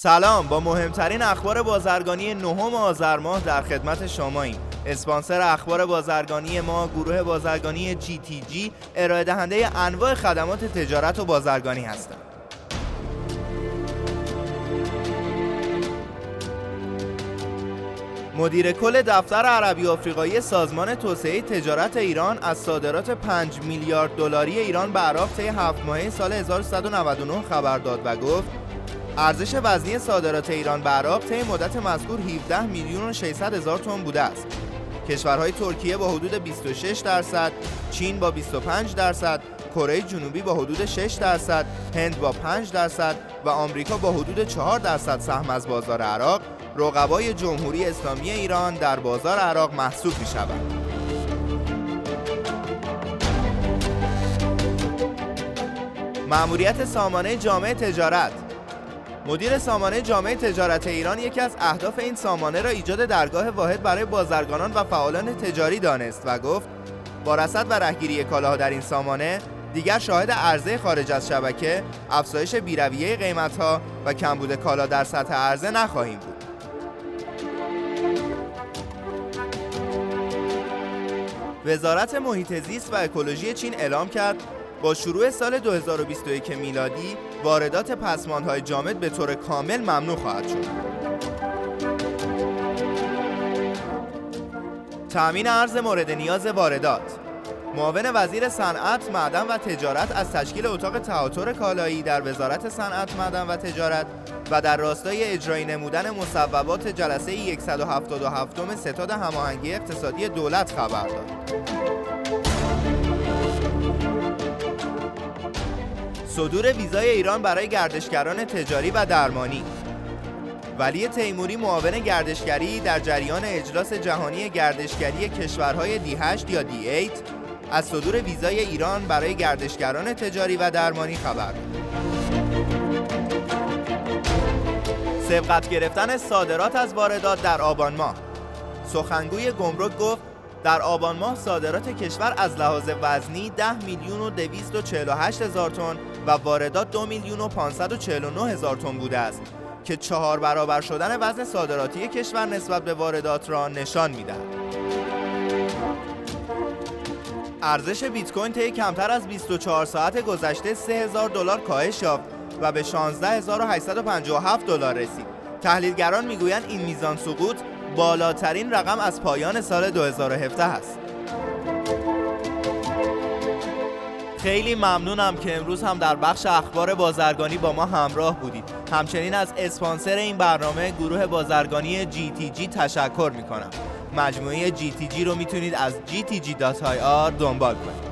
سلام با مهمترین اخبار بازرگانی نهم آذر ماه در خدمت شماییم. اسپانسر اخبار بازرگانی ما گروه بازرگانی جی تی جی ارائه دهنده انواع خدمات تجارت و بازرگانی هستند. مدیر کل دفتر عربی آفریقایی سازمان توسعه تجارت ایران از صادرات 5 میلیارد دلاری ایران به عراق طی هفت ماهه سال 1399 خبر داد و گفت ارزش وزنی صادرات ایران به عراق طی مدت مذکور 17 میلیون و 600 هزار تن بوده است. کشورهای ترکیه با حدود 26 درصد، چین با 25 درصد، کره جنوبی با حدود 6 درصد، هند با 5 درصد و آمریکا با حدود 4 درصد سهم از بازار عراق رقبای جمهوری اسلامی ایران در بازار عراق محسوب می شود. مأموریت سامانه جامعه تجارت مدیر سامانه جامعه تجارت ایران یکی از اهداف این سامانه را ایجاد درگاه واحد برای بازرگانان و فعالان تجاری دانست و گفت با رصد و رهگیری کالاها در این سامانه دیگر شاهد عرضه خارج از شبکه، افزایش بیرویه قیمتها و کمبود کالا در سطح عرضه نخواهیم بود. وزارت محیط زیست و اکولوژی چین اعلام کرد با شروع سال 2021 میلادی واردات پسماندهای جامد به طور کامل ممنوع خواهد شد. تأمین ارز مورد نیاز واردات معاون وزیر صنعت، معدن و تجارت از تشکیل اتاق تهاتر کالایی در وزارت صنعت، معدن و تجارت و در راستای اجرایی نمودن مصوبات جلسه 177 ستاد هماهنگی اقتصادی دولت خبر داد. صدور ویزای ایران برای گردشگران تجاری و درمانی. ولی تیموری معاون گردشگری در جریان اجلاس جهانی گردشگری کشورهای دی 8 یا دی 8 از صدور ویزای ایران برای گردشگران تجاری و درمانی خبر. سبقت گرفتن صادرات از واردات در آبان ماه. سخنگوی گمرک گفت در آبان ماه صادرات کشور از لحاظ وزنی 10 میلیون و 248 هزار تن و واردات 2 میلیون و 549 هزار تن بوده است که چهار برابر شدن وزن صادراتی کشور نسبت به واردات را نشان می‌دهد. ارزش بیت کوین طی کمتر از 24 ساعت گذشته 3000 دلار کاهش یافت و به 16857 دلار رسید. تحلیلگران می‌گویند این میزان سقوط بالاترین رقم از پایان سال 2017 است. خیلی ممنونم که امروز هم در بخش اخبار بازرگانی با ما همراه بودید. همچنین از اسپانسر این برنامه گروه بازرگانی جی تی جی تشکر مجموعه جی تی جی رو می‌تونید از gtg.ir دنبال کنید.